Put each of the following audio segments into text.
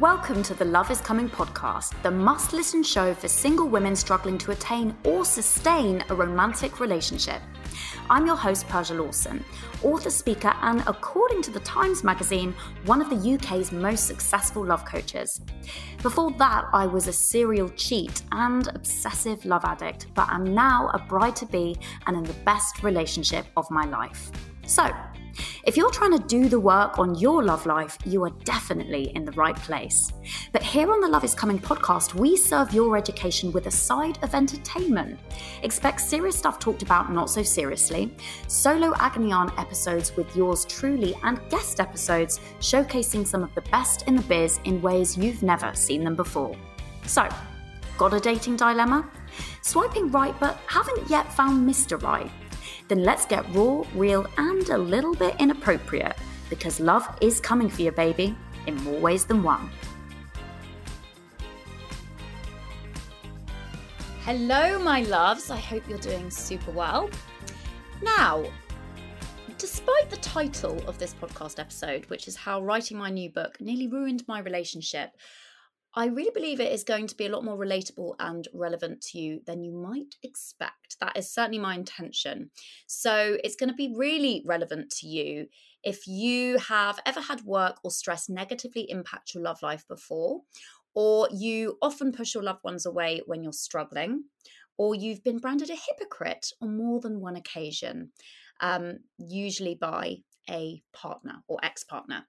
Welcome to the Love is Coming podcast, the must listen show for single women struggling to attain or sustain a romantic relationship. I'm your host, Persia Lawson, author, speaker, and according to the Times magazine, one of the UK's most successful love coaches. Before that, I was a serial cheat and obsessive love addict, but I'm now a bride to be and in the best relationship of my life. So, if you're trying to do the work on your love life, you are definitely in the right place. But here on the Love is Coming podcast, we serve your education with a side of entertainment. Expect serious stuff talked about not so seriously, solo aunt episodes with yours truly, and guest episodes showcasing some of the best in the biz in ways you've never seen them before. So, got a dating dilemma? Swiping right but haven't yet found Mr. Right? Then let's get raw, real, and a little bit inappropriate because love is coming for you, baby, in more ways than one. Hello, my loves. I hope you're doing super well. Now, despite the title of this podcast episode, which is How Writing My New Book Nearly Ruined My Relationship, I really believe it is going to be a lot more relatable and relevant to you than you might expect. That is certainly my intention. So, it's going to be really relevant to you if you have ever had work or stress negatively impact your love life before, or you often push your loved ones away when you're struggling, or you've been branded a hypocrite on more than one occasion, um, usually by a partner or ex partner.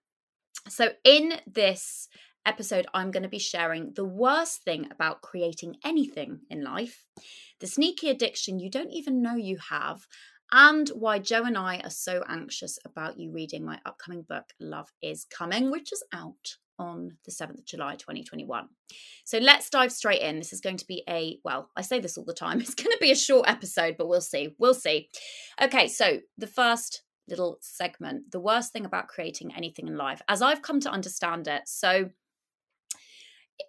So, in this episode, I'm going to be sharing the worst thing about creating anything in life, the sneaky addiction you don't even know you have, and why Joe and I are so anxious about you reading my upcoming book, Love is Coming, which is out on the 7th of July 2021. So let's dive straight in. This is going to be a, well, I say this all the time, it's going to be a short episode, but we'll see. We'll see. Okay, so the first little segment the worst thing about creating anything in life, as I've come to understand it. So,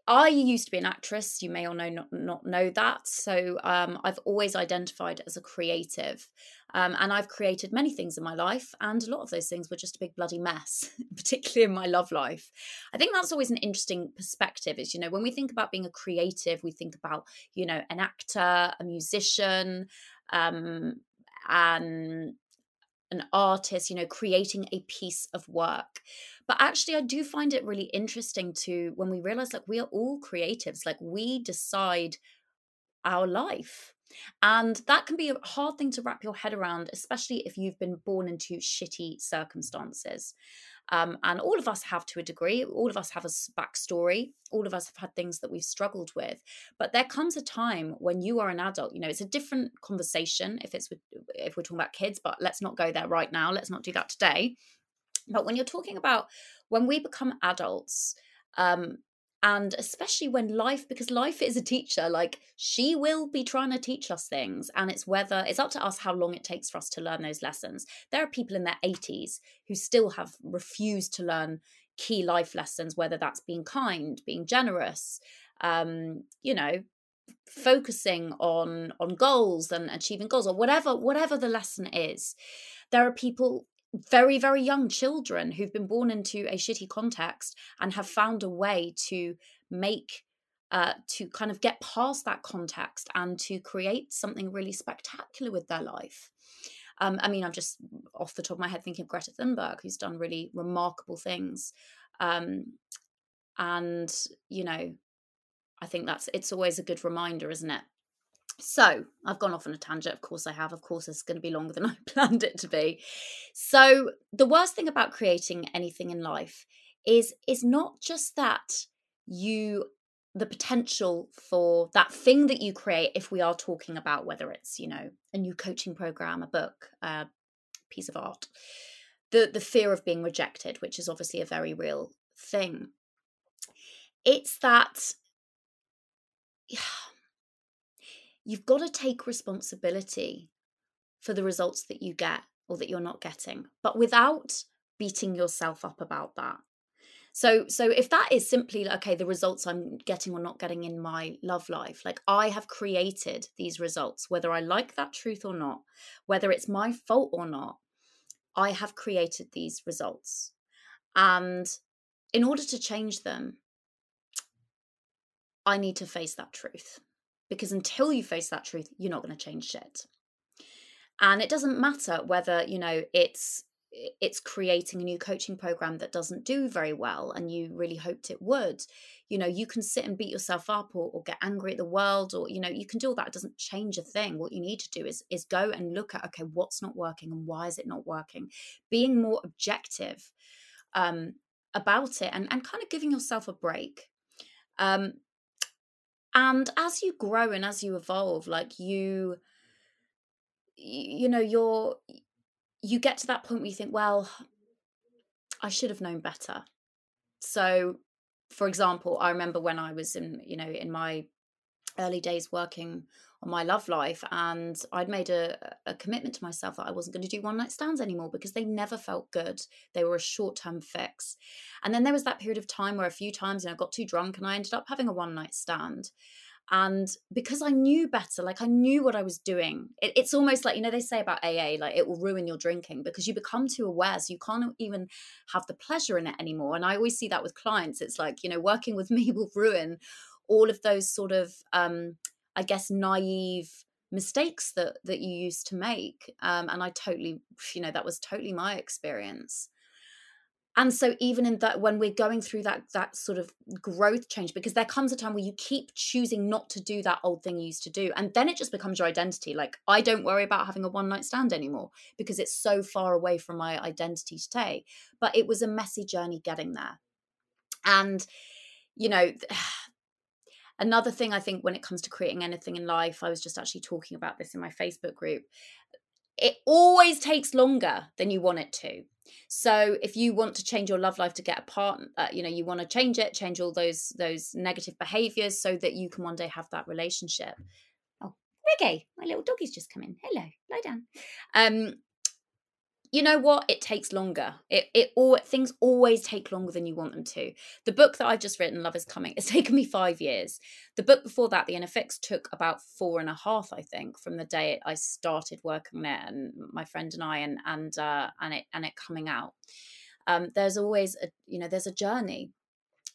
I used to be an actress. You may or know not, not know that. So um, I've always identified as a creative, um, and I've created many things in my life, and a lot of those things were just a big bloody mess, particularly in my love life. I think that's always an interesting perspective. Is you know when we think about being a creative, we think about you know an actor, a musician, um, and an artist. You know, creating a piece of work. But actually, I do find it really interesting to when we realize like we are all creatives, like we decide our life. And that can be a hard thing to wrap your head around, especially if you've been born into shitty circumstances. Um, and all of us have to a degree, all of us have a backstory, all of us have had things that we've struggled with. But there comes a time when you are an adult, you know, it's a different conversation if it's with, if we're talking about kids, but let's not go there right now. Let's not do that today. But when you're talking about when we become adults, um, and especially when life, because life is a teacher, like she will be trying to teach us things, and it's whether it's up to us how long it takes for us to learn those lessons. There are people in their 80s who still have refused to learn key life lessons, whether that's being kind, being generous, um, you know, focusing on on goals and achieving goals or whatever whatever the lesson is there are people very very young children who've been born into a shitty context and have found a way to make uh, to kind of get past that context and to create something really spectacular with their life. Um, I mean, I'm just off the top of my head thinking of Greta Thunberg, who's done really remarkable things. Um, and, you know, I think that's it's always a good reminder, isn't it? So I've gone off on a tangent. Of course, I have. Of course, it's going to be longer than I planned it to be. So the worst thing about creating anything in life is is not just that you the potential for that thing that you create if we are talking about whether it's you know a new coaching program a book a piece of art the the fear of being rejected which is obviously a very real thing it's that you've got to take responsibility for the results that you get or that you're not getting, but without beating yourself up about that. So so if that is simply okay the results I'm getting or not getting in my love life like I have created these results whether I like that truth or not whether it's my fault or not I have created these results and in order to change them I need to face that truth because until you face that truth, you're not going to change shit. And it doesn't matter whether, you know, it's it's creating a new coaching program that doesn't do very well and you really hoped it would you know you can sit and beat yourself up or, or, get angry at the world or you know you can do all that. It doesn't change a thing. What you need to do is is go and look at okay what's not working and why is it not working? Being more objective um about it and and kind of giving yourself a break. Um and as you grow and as you evolve like you you know you're you get to that point where you think, well, I should have known better. So, for example, I remember when I was in, you know, in my early days working on my love life and I'd made a, a commitment to myself that I wasn't going to do one night stands anymore because they never felt good. They were a short term fix. And then there was that period of time where a few times you know, I got too drunk and I ended up having a one night stand and because i knew better like i knew what i was doing it, it's almost like you know they say about aa like it will ruin your drinking because you become too aware so you can't even have the pleasure in it anymore and i always see that with clients it's like you know working with me will ruin all of those sort of um i guess naive mistakes that that you used to make um and i totally you know that was totally my experience. And so even in that when we're going through that that sort of growth change because there comes a time where you keep choosing not to do that old thing you used to do and then it just becomes your identity. Like i don't worry about having a one night stand anymore because it's so far away from my identity today but it was a messy journey getting there. And you know another thing i think when it comes to creating anything in life i was just actually talking about this in my facebook group it always takes longer than you want it to so if you want to change your love life to get a partner, uh, you know, you want to change it, change all those those negative behaviors so that you can one day have that relationship. Oh, Reggae, my little doggy's just come in. Hello, lie down. Um, you know what? It takes longer. It it all things always take longer than you want them to. The book that i've just written love is coming it's taken me five years. The book before that the fix took about four and a half i think from the day i started working on it and my friend and i and and uh and it and it coming out. Um there's always a you know there's a journey.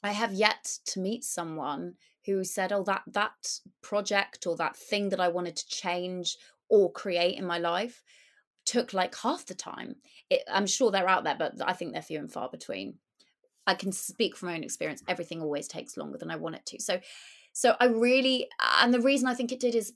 I have yet to meet someone who said oh that that project or that thing that i wanted to change or create in my life took like half the time. It, I'm sure they're out there, but I think they're few and far between. I can speak from my own experience. Everything always takes longer than I want it to. So, so I really, and the reason I think it did is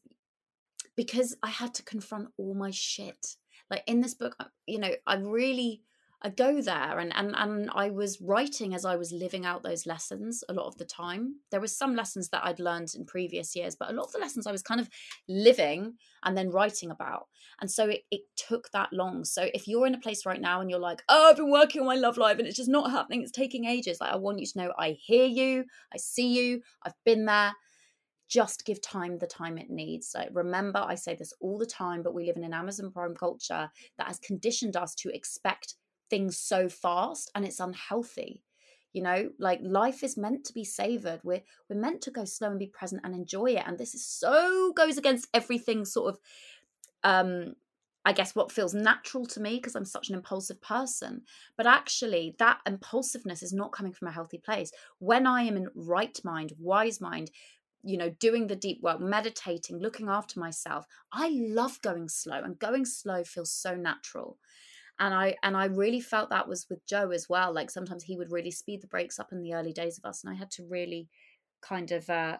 because I had to confront all my shit. Like in this book, uh, you know, I really I go there and, and and I was writing as I was living out those lessons a lot of the time. There was some lessons that I'd learned in previous years, but a lot of the lessons I was kind of living and then writing about. And so it, it took that long. So if you're in a place right now and you're like, oh, I've been working on my love life and it's just not happening, it's taking ages. Like I want you to know I hear you, I see you, I've been there just give time the time it needs. Like remember, I say this all the time, but we live in an Amazon Prime culture that has conditioned us to expect things so fast and it's unhealthy you know? Like life is meant to be savored. We're we're meant to go slow and be present and enjoy it and this is so goes against everything sort of um i guess what feels natural to me because i'm such an impulsive person. But actually that impulsiveness is not coming from a healthy place. When i am in right mind wise mind you know doing the deep work meditating looking after myself i love going slow and going slow feels so natural and i and i really felt that was with joe as well like sometimes he would really speed the brakes up in the early days of us and i had to really kind of uh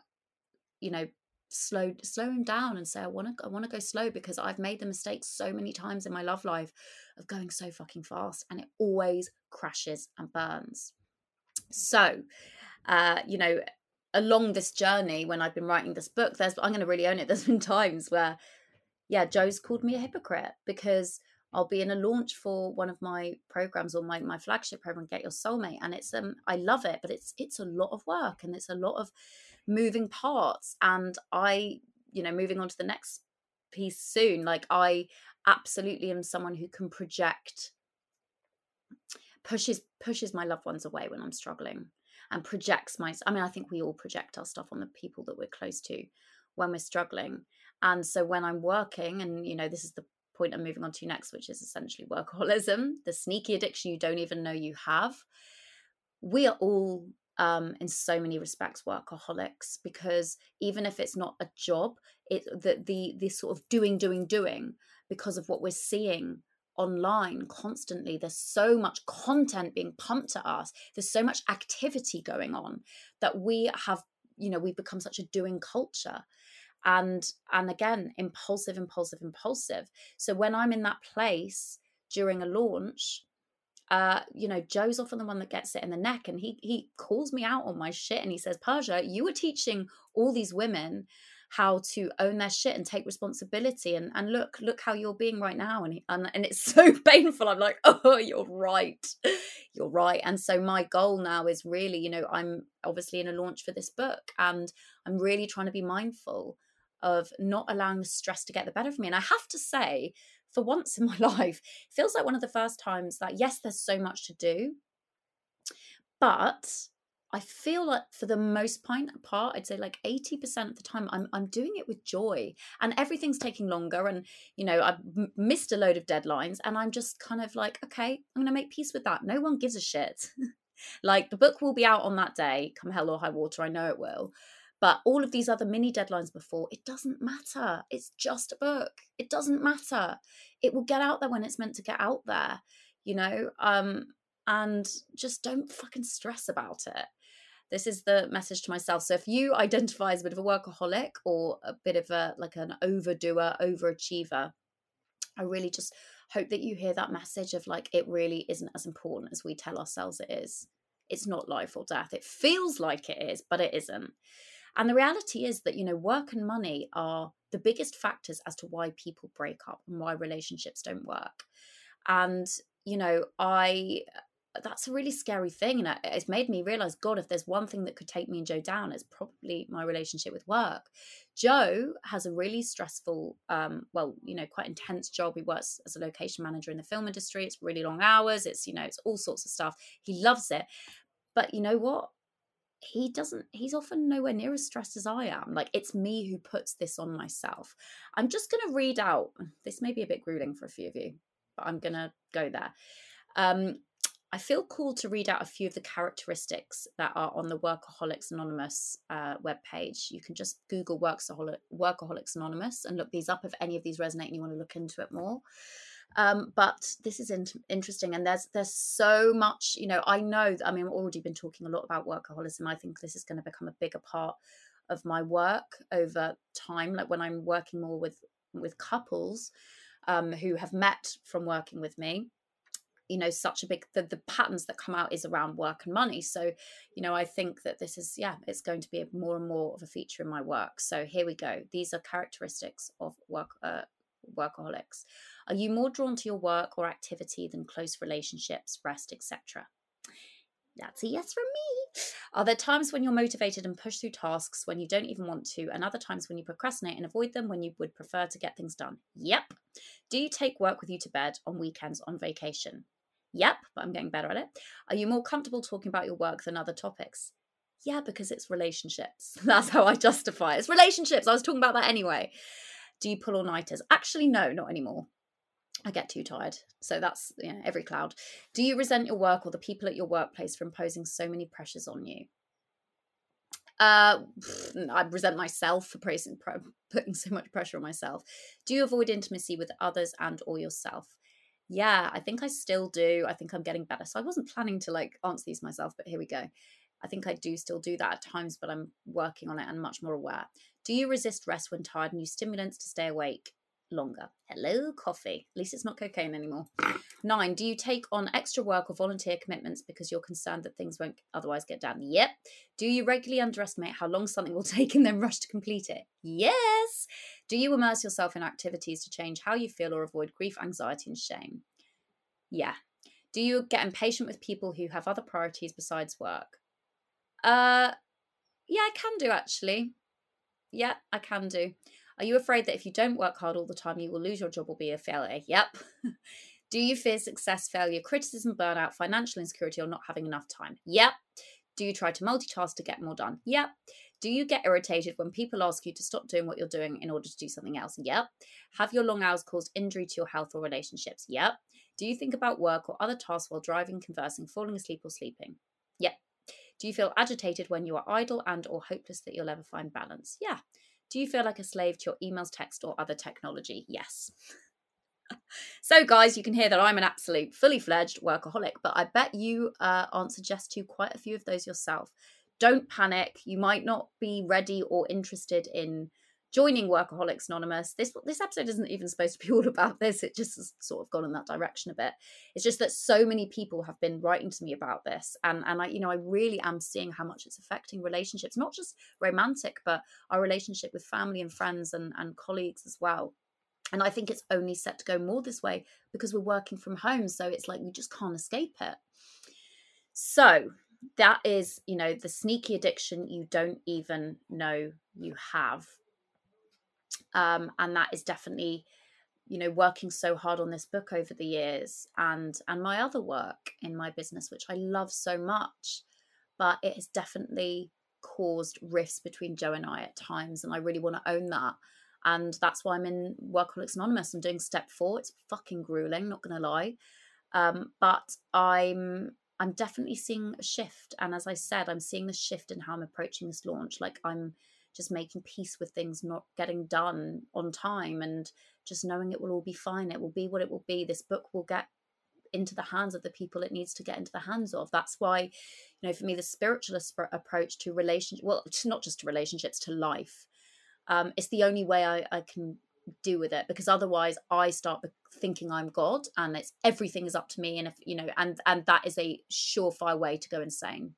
you know slow slow him down and say i want to i want to go slow because i've made the mistake so many times in my love life of going so fucking fast and it always crashes and burns. So uh you know along this journey when i've been writing this book there's i'm going to really own it there's been times where yeah joe's called me a hypocrite because I'll be in a launch for one of my programs or my, my flagship program, Get Your Soulmate. And it's um I love it, but it's it's a lot of work and it's a lot of moving parts. And I, you know, moving on to the next piece soon, like I absolutely am someone who can project pushes pushes my loved ones away when I'm struggling and projects my I mean, I think we all project our stuff on the people that we're close to when we're struggling. And so when I'm working, and you know, this is the point I'm moving on to next, which is essentially workaholism, the sneaky addiction you don't even know you have. We are all um, in so many respects workaholics because even if it's not a job, it the the sort of doing doing doing because of what we're seeing online constantly there's so much content being pumped at us there's so much activity going on that we have you know we've become such a doing culture and and again impulsive impulsive impulsive so when i'm in that place during a launch uh, you know, Joe's often the one that gets it in the neck, and he he calls me out on my shit, and he says, "Persia, you were teaching all these women how to own their shit and take responsibility, and and look look how you're being right now," and he, and and it's so painful. I'm like, "Oh, you're right, you're right." And so my goal now is really, you know, I'm obviously in a launch for this book, and I'm really trying to be mindful of not allowing the stress to get the better of me. And I have to say, for once in my life, it feels like one of the first times that, yes, there's so much to do, but I feel like for the most part, I'd say like 80% of the time, I'm, I'm doing it with joy and everything's taking longer. And, you know, I've missed a load of deadlines and I'm just kind of like, okay, I'm going to make peace with that. No one gives a shit. like the book will be out on that day, come hell or high water. I know it will. But all of these other mini deadlines before, it doesn't matter. It's just a book. It doesn't matter. It will get out there when it's meant to get out there, you know? Um, and just don't fucking stress about it. This is the message to myself. So if you identify as a bit of a workaholic or a bit of a like an overdoer, overachiever, I really just hope that you hear that message of like it really isn't as important as we tell ourselves it is. It's not life or death. It feels like it is, but it isn't. And the reality is that, you know, work and money are the biggest factors as to why people break up and why relationships don't work. And, you know, I that's a really scary thing and it's made me realize god if there's one thing that could take me and joe down it's probably my relationship with work. Joe has a really stressful um, well you know quite intense job. He works as a location manager in the film industry. It's really long hours. It's you know it's all sorts of stuff. He loves it. But you know what he doesn't he's often nowhere near as stressed as i am like it's me who puts this on myself. I'm just going to read out this may be a bit grueling for a few of you but i'm going to go there. Um, i feel called to read out a few of the characteristics that are on the workaholics anonymous uh, webpage. You can just google workaholics anonymous and look these up if any of these resonate and you want to look into it more um, but this is in- interesting, and there's there's so much. You know, I know. I mean, I've already been talking a lot about workaholism. I think this is going to become a bigger part of my work over time. Like when I'm working more with with couples um, who have met from working with me you know such a big the, the patterns that come out is around work and money so you know i think that this is yeah it's going to be more and more of a feature in my work so here we go these are characteristics of work uh, workaholics are you more drawn to your work or activity than close relationships, rest, etc.? That's a yes from me. Are there times when you're motivated and push through tasks when you don't even want to, and other times when you procrastinate and avoid them when you would prefer to get things done? Yep. Do you take work with you to bed on weekends on vacation? Yep, but I'm getting better at it. Are you more comfortable talking about your work than other topics? Yeah, because it's relationships. That's how I justify it. It's relationships. I was talking about that anyway. Do you pull all nighters? Actually, no, not anymore. I get too tired. So that's you know, every cloud. Do you resent your work or the people at your workplace for imposing so many pressures on you? Uh, I resent myself for putting so much pressure on myself. Do you avoid intimacy with others and or yourself? Yeah, I think I still do. I think I'm getting better. So I wasn't planning to like answer these myself, but here we go. I think I do still do that at times, but I'm working on it and much more aware. Do you resist rest when tired and use stimulants to stay awake? Longer. Hello, coffee. At least it's not cocaine anymore. Nine, do you take on extra work or volunteer commitments because you're concerned that things won't otherwise get done? Yep. Do you regularly underestimate how long something will take and then rush to complete it? Yes. Do you immerse yourself in activities to change how you feel or avoid grief, anxiety, and shame? Yeah. Do you get impatient with people who have other priorities besides work? Uh, yeah, I can do actually. Yeah, I can do. Are you afraid that if you don't work hard all the time, you will lose your job or be a failure? Yep. Do you fear success, failure, criticism, burnout, financial insecurity, or not having enough time? Yep. Do you try to multitask to get more done? Yep. Do you get irritated when people ask you to stop doing what you're doing in order to do something else? Yep. Have your long hours caused injury to your health or relationships? Yep. Do you think about work or other tasks while driving, conversing, falling asleep, or sleeping? Yep. Do you feel agitated when you are idle and or hopeless that you'll ever find balance? Yeah. Do you feel like a slave to your emails, text, or other technology? Yes. so, guys, you can hear that I'm an absolute fully fledged workaholic, but I bet you uh, answered yes to quite a few of those yourself. Don't panic. You might not be ready or interested in joining Workaholics Anonymous. This this episode isn't even supposed to be all about this. It just has sort of gone in that direction a bit. It's just that so many people have been writing to me about this, and and I you know I really am seeing how much it's affecting relationships, not just romantic, but our relationship with family and friends and and colleagues as well. And I think it's only set to go more this way because we're working from home. So it's like we just can't escape it. So that is, you know, the sneaky addiction you don't even know you have um, and that is definitely you know working so hard on this book over the years and and my other work in my business which i love so much but it has definitely caused rifts between joe and i at times and i really want to own that. And that's why i'm in workaholics anonymous. I'm doing step four. It's fucking grueling not gonna lie. Um, but i'm i'm definitely seeing a shift. And as i said i'm seeing the shift in how i'm approaching this launch. Like i'm just making peace with things not getting done on time and just knowing it will all be fine. It will be what it will be. This book will get into the hands of the people it needs to get into the hands of. That's why, you know, for me, the spiritualist approach to relationship, well, it's not just to relationships, to life. Um, it's the only way I, I can do with it because otherwise I start thinking I'm God and it's everything is up to me and if you know and and that is a surefire way to go insane.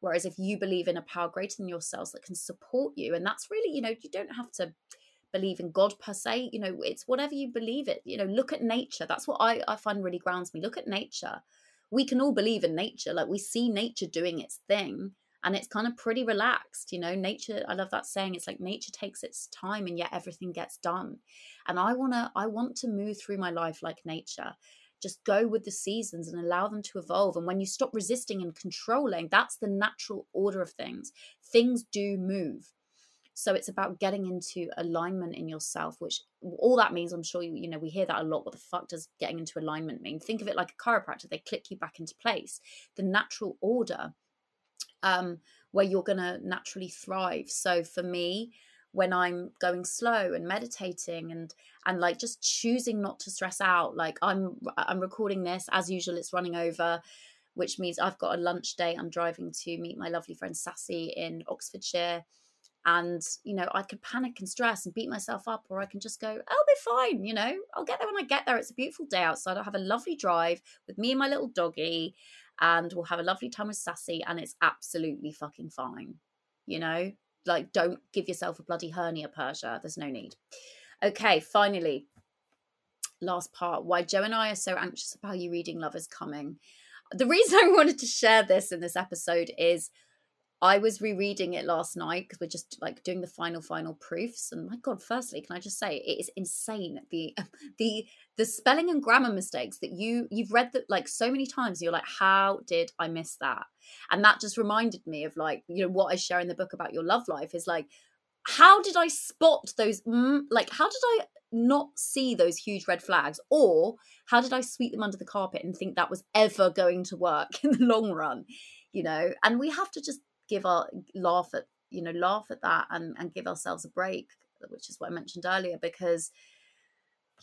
Whereas if you believe in a power greater than yourselves that can support you, and that's really, you know, you don't have to believe in God per se, you know, it's whatever you believe it. You know, look at nature. That's what I, I find really grounds me. Look at nature. We can all believe in nature. Like we see nature doing its thing and it's kind of pretty relaxed you know nature i love that saying it's like nature takes its time and yet everything gets done and i want to i want to move through my life like nature just go with the seasons and allow them to evolve. And when you stop resisting and controlling, that's the natural order of things. Things do move. So it's about getting into alignment in yourself, which all that means, I'm sure you, you know, we hear that a lot. What the fuck does getting into alignment mean? Think of it like a chiropractor, they click you back into place. The natural order um, where you're going to naturally thrive. So for me, when I'm going slow and meditating and and like just choosing not to stress out. Like I'm I'm recording this as usual. It's running over, which means I've got a lunch date. I'm driving to meet my lovely friend Sassy in Oxfordshire. And you know, I could panic and stress and beat myself up, or I can just go, "I'll be fine." You know, I'll get there when I get there. It's a beautiful day outside. I'll have a lovely drive with me and my little doggy, and we'll have a lovely time with Sassy, and it's absolutely fucking fine. You know, like don't give yourself a bloody hernia persia. There's no need. Okay finally last part. Why joe and i are so anxious about you reading love is coming. The reason i wanted to share this in this episode is I was rereading it last night because we're just like doing the final final proofs and my god firstly can I just say it is insane the the the spelling and grammar mistakes that you you've read that like so many times you're like how did I miss that? And that just reminded me of like you know what I share in the book about your love life is like how did I spot those mm, like how did I not see those huge red flags? Or how did I sweep them under the carpet and think that was ever going to work in the long run? You know? And we have to just give our laugh at you know laugh at that and and give ourselves a break which is what i mentioned earlier because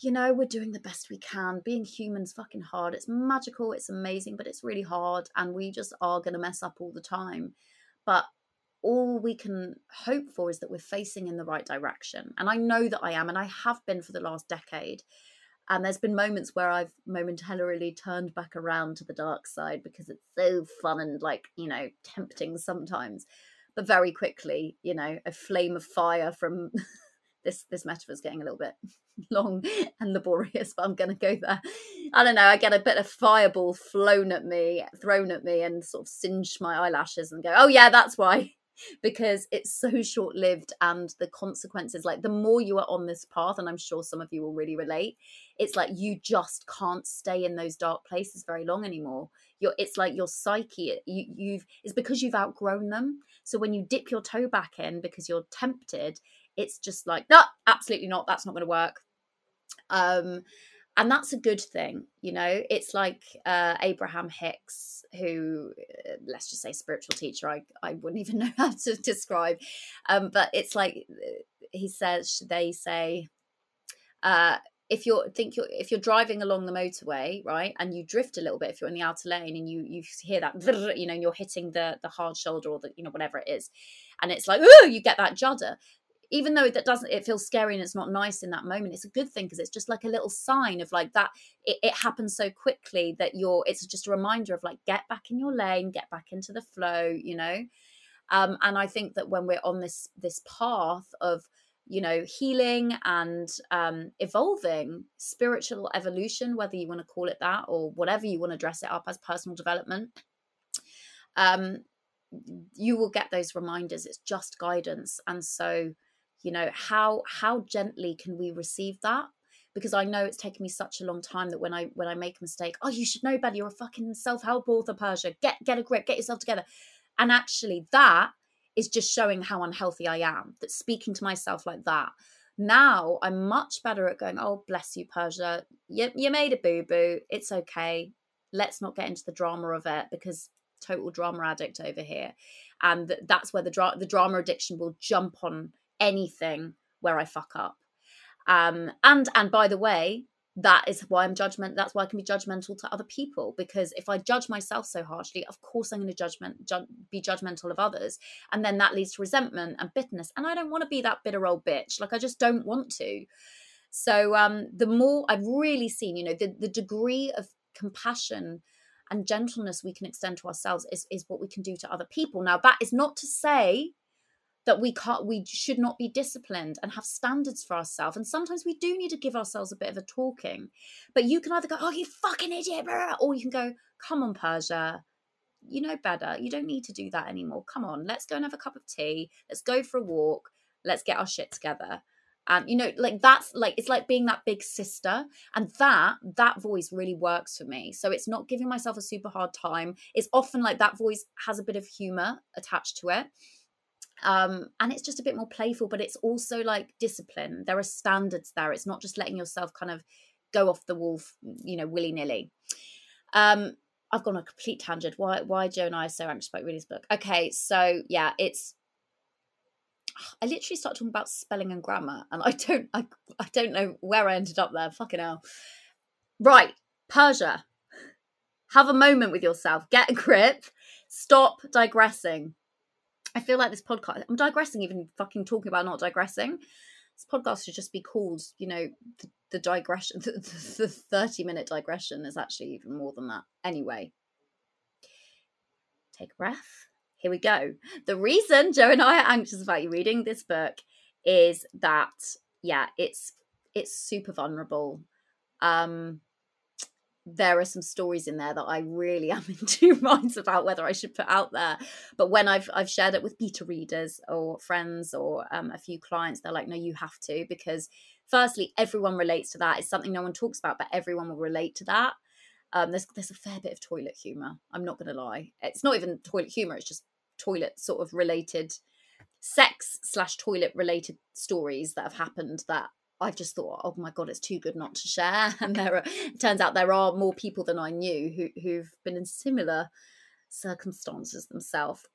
you know we're doing the best we can. Being humans fucking hard. It's magical it's amazing but it's really hard and we just are going to mess up all the time. But all we can hope for is that we're facing in the right direction. And i know that i am and i have been for the last decade and there's been moments where I've momentarily turned back around to the dark side because it's so fun and like, you know, tempting sometimes. But very quickly, you know, a flame of fire from this this metaphor is getting a little bit long and laborious, but I'm gonna go there. I don't know, I get a bit of fireball flown at me, thrown at me, and sort of singe my eyelashes and go, Oh yeah, that's why because it's so short lived and the consequences like the more you are on this path and i'm sure some of you will really relate it's like you just can't stay in those dark places very long anymore. You're it's like your psyche you, you've it's because you've outgrown them. So when you dip your toe back in because you're tempted it's just like no absolutely not that's not going to work. Um and that's a good thing you know? It's like uh, abraham hicks who uh, let's just say spiritual teacher i, I wouldn't even know how to describe. Um, but it's like uh, he says they say uh, if you're think you're if you're driving along the motorway right and you drift a little bit if you're in the outer lane and you you hear that you know and you're hitting the the hard shoulder or the you know whatever it is and it's like oh you get that judder even though that doesn't it feels scary and it's not nice in that moment it's a good thing because it's just like a little sign of like that it, it happens so quickly that you're it's just a reminder of like get back in your lane get back into the flow you know? Um and i think that when we're on this this path of you know healing and um evolving spiritual evolution whether you want to call it that or whatever you want to dress it up as personal development um you will get those reminders. It's just guidance. And so you know how how gently can we receive that because I know it's taken me such a long time that when I when I make a mistake, oh, you should know better. You're a fucking self help author, Persia. Get get a grip, get yourself together. And actually, that is just showing how unhealthy I am. That speaking to myself like that. Now I'm much better at going, oh, bless you, Persia. You, you made a boo boo. It's okay. Let's not get into the drama of it because total drama addict over here. And that's where the, dra- the drama addiction will jump on anything where I fuck up. Um, and and by the way, that is why I'm judgment. That's why I can be judgmental to other people because if I judge myself so harshly, of course I'm going to judgment ju- be judgmental of others, and then that leads to resentment and bitterness. And I don't want to be that bitter old bitch. Like I just don't want to. So um, the more I've really seen, you know, the the degree of compassion and gentleness we can extend to ourselves is is what we can do to other people. Now that is not to say that we can't we should not be disciplined and have standards for ourselves. And sometimes we do need to give ourselves a bit of a talking. But you can either go oh you fucking idiot or you can go come on persia. You know better. You don't need to do that anymore. Come on. Let's go and have a cup of tea. Let's go for a walk. Let's get our shit together. And you know like that's like it's like being that big sister. And that that voice really works for me. So it's not giving myself a super hard time. It's often like that voice has a bit of humor attached to it um and it's just a bit more playful but it's also like discipline there are standards there it's not just letting yourself kind of go off the wall you know willy-nilly um i've gone a complete tangent why why joe and i are so anxious about reading this book okay so yeah it's I literally start talking about spelling and grammar, and I don't, I, I don't know where I ended up there. Fucking hell. Right, Persia. Have a moment with yourself. Get a grip. Stop digressing. I feel like this podcast, I'm digressing, even fucking talking about not digressing. This podcast should just be called, you know, the, the digression, the, the, the 30 minute digression is actually even more than that. Anyway, take a breath. Here we go. The reason Joe and I are anxious about you reading this book is that, yeah, it's it's super vulnerable. Um, there are some stories in there that I really am in two minds about whether I should put out there. But when I've I've shared it with beta readers or friends or um, a few clients, they're like, "No, you have to," because firstly, everyone relates to that. It's something no one talks about, but everyone will relate to that. Um, there's there's a fair bit of toilet humor. I'm not going to lie. It's not even toilet humor. It's just toilet sort of related, sex slash toilet related stories that have happened that I've just thought, oh my god, it's too good not to share. And there are turns out there are more people than I knew who who've been in similar circumstances themselves.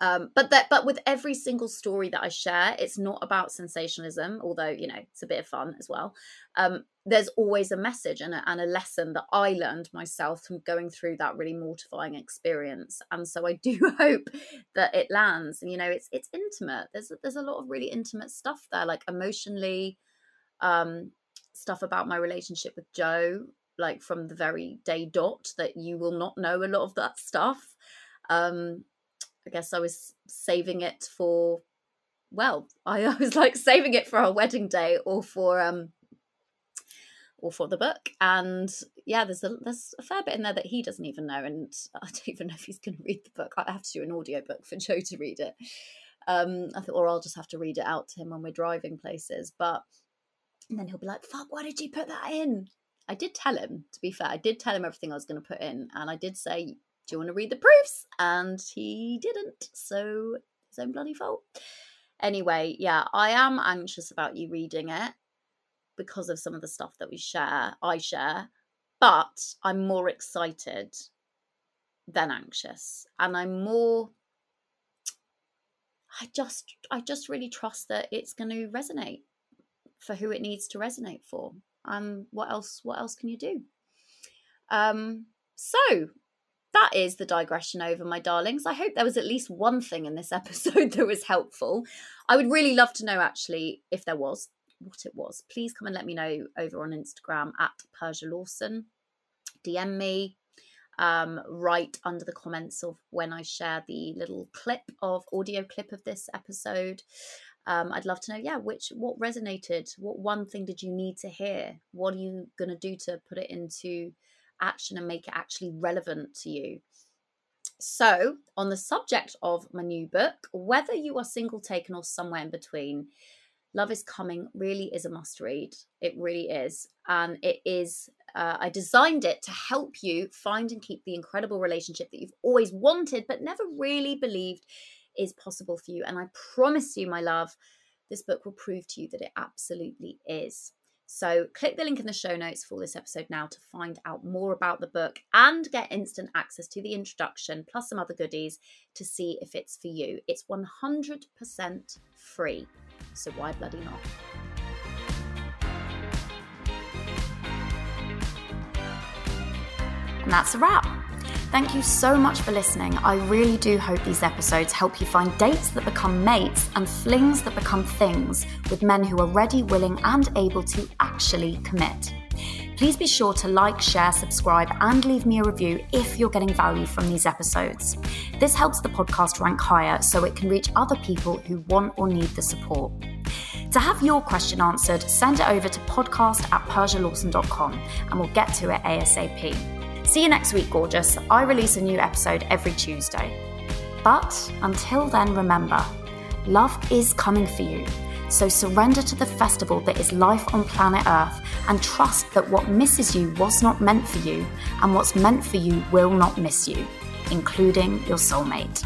Um, but that but with every single story that I share, it's not about sensationalism, although you know it's a bit of fun as well. Um, there's always a message and a, and a lesson that I learned myself from going through that really mortifying experience, and so I do hope that it lands. And you know, it's it's intimate. There's there's a lot of really intimate stuff there, like emotionally, um, stuff about my relationship with Joe, like from the very day dot that you will not know a lot of that stuff. Um, I guess I was saving it for, well, I, was like saving it for our wedding day or for um or for the book. And yeah, there's a there's a fair bit in there that he doesn't even know, and I don't even know if he's going to read the book. I have to do an audio book for Joe to read it. Um, I thought, or I'll just have to read it out to him when we're driving places. But and then he'll be like, fuck, why did you put that in? I did tell him, to be fair, I did tell him everything I was going to put in. And I did say, do you want to read the proofs? And he didn't. So his own bloody fault. Anyway, yeah, I am anxious about you reading it. because of some of the stuff that we share, I share, but I'm more excited than anxious. And I'm more I just I just really trust that it's going to resonate for who it needs to resonate for. And what else what else can you do? Um so that is the digression over, my darlings. I hope there was at least one thing in this episode that was helpful. I would really love to know, actually, if there was, what it was. Please come and let me know over on Instagram at Persia Lawson. DM me, um, right under the comments of when I share the little clip of audio clip of this episode. Um, I'd love to know, yeah, which what resonated? What one thing did you need to hear? What are you going to do to put it into action and make it actually relevant to you. So, on the subject of my new book, whether you are single taken or somewhere in between, Love is Coming really is a must read. It really is. And it is, uh, I designed it to help you find and keep the incredible relationship that you've always wanted, but never really believed is possible for you. And I promise you, my love, this book will prove to you that it absolutely is. So click the link in the show notes for this episode now to find out more about the book and get instant access to the introduction plus some other goodies to see if it's for you. It's 100% free. So why bloody not? And that's a wrap. Thank you so much for listening. I really do hope these episodes help you find dates that become mates and flings that become things with men who are ready, willing, and able to actually commit. Please be sure to like, share, subscribe, and leave me a review if you're getting value from these episodes. This helps the podcast rank higher so it can reach other people who want or need the support. To have your question answered, send it over to podcast at persialawson.com and we'll get to it ASAP. See you next week, gorgeous. I release a new episode every Tuesday. But until then, remember love is coming for you. So surrender to the festival that is life on planet Earth and trust that what misses you was not meant for you, and what's meant for you will not miss you, including your soulmate.